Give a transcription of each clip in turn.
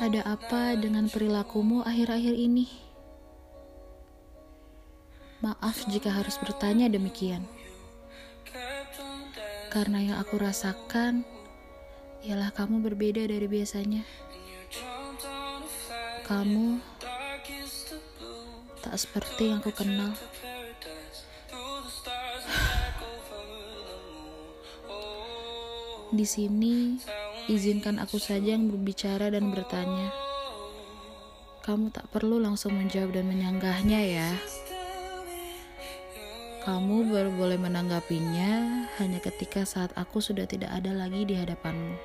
Ada apa dengan perilakumu akhir-akhir ini? Maaf jika harus bertanya demikian. Karena yang aku rasakan ialah kamu berbeda dari biasanya. Kamu tak seperti yang ku kenal. Di sini, izinkan aku saja yang berbicara dan bertanya. Kamu tak perlu langsung menjawab dan menyanggahnya ya. Kamu baru boleh menanggapinya hanya ketika saat aku sudah tidak ada lagi di hadapanmu.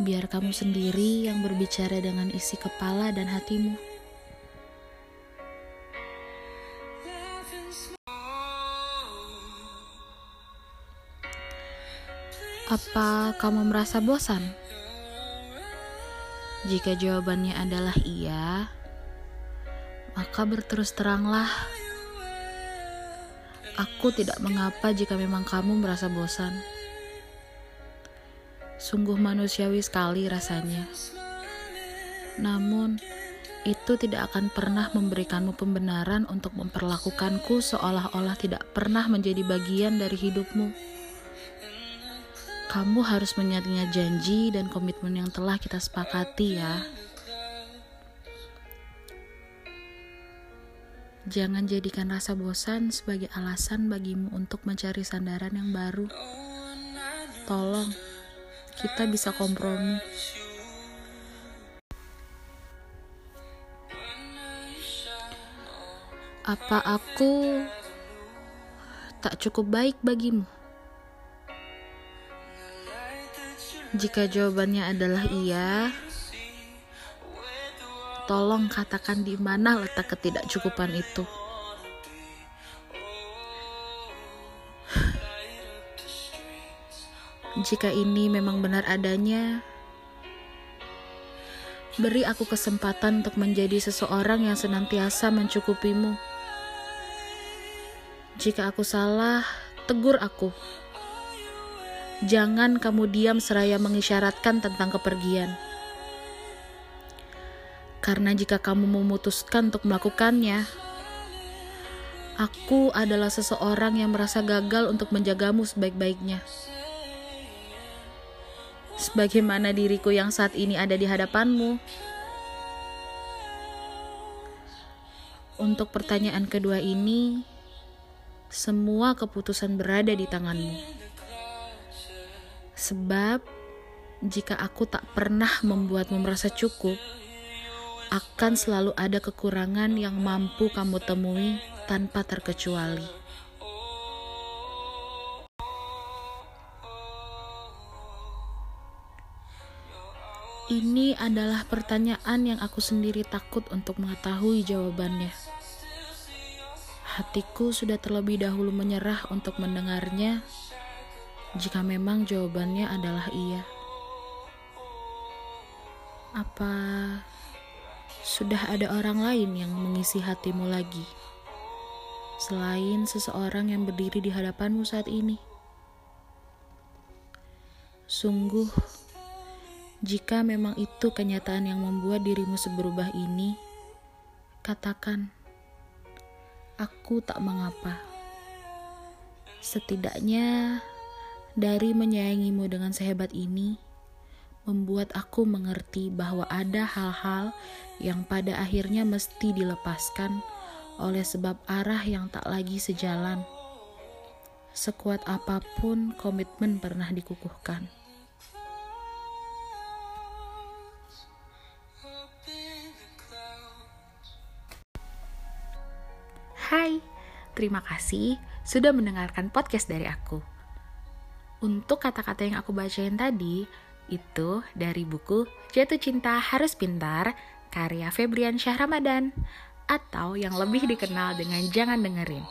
Biar kamu sendiri yang berbicara dengan isi kepala dan hatimu. Apa kamu merasa bosan? Jika jawabannya adalah iya, maka berterus teranglah. Aku tidak mengapa jika memang kamu merasa bosan. Sungguh manusiawi sekali rasanya. Namun, itu tidak akan pernah memberikanmu pembenaran untuk memperlakukanku seolah-olah tidak pernah menjadi bagian dari hidupmu kamu harus mengingat janji dan komitmen yang telah kita sepakati ya. Jangan jadikan rasa bosan sebagai alasan bagimu untuk mencari sandaran yang baru. Tolong, kita bisa kompromi. Apa aku tak cukup baik bagimu? Jika jawabannya adalah iya, tolong katakan di mana letak ketidakcukupan itu. Jika ini memang benar adanya, beri aku kesempatan untuk menjadi seseorang yang senantiasa mencukupimu. Jika aku salah, tegur aku. Jangan kamu diam seraya mengisyaratkan tentang kepergian. Karena jika kamu memutuskan untuk melakukannya, aku adalah seseorang yang merasa gagal untuk menjagamu sebaik-baiknya. Sebagaimana diriku yang saat ini ada di hadapanmu. Untuk pertanyaan kedua ini, semua keputusan berada di tanganmu. Sebab jika aku tak pernah membuatmu merasa cukup, akan selalu ada kekurangan yang mampu kamu temui tanpa terkecuali. Ini adalah pertanyaan yang aku sendiri takut untuk mengetahui jawabannya. Hatiku sudah terlebih dahulu menyerah untuk mendengarnya jika memang jawabannya adalah iya. Apa sudah ada orang lain yang mengisi hatimu lagi selain seseorang yang berdiri di hadapanmu saat ini? Sungguh, jika memang itu kenyataan yang membuat dirimu seberubah ini, katakan, "Aku tak mengapa." Setidaknya dari menyayangimu dengan sehebat ini, membuat aku mengerti bahwa ada hal-hal yang pada akhirnya mesti dilepaskan oleh sebab arah yang tak lagi sejalan. Sekuat apa pun komitmen pernah dikukuhkan. Hai, terima kasih sudah mendengarkan podcast dari aku. Untuk kata-kata yang aku bacain tadi, itu dari buku Jatuh Cinta Harus Pintar, karya Febrian Syah Ramadan, atau yang lebih dikenal dengan Jangan Dengerin.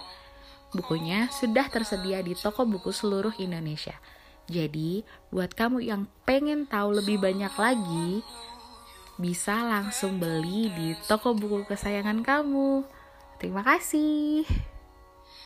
Bukunya sudah tersedia di toko buku seluruh Indonesia. Jadi, buat kamu yang pengen tahu lebih banyak lagi, bisa langsung beli di toko buku kesayangan kamu. Terima kasih.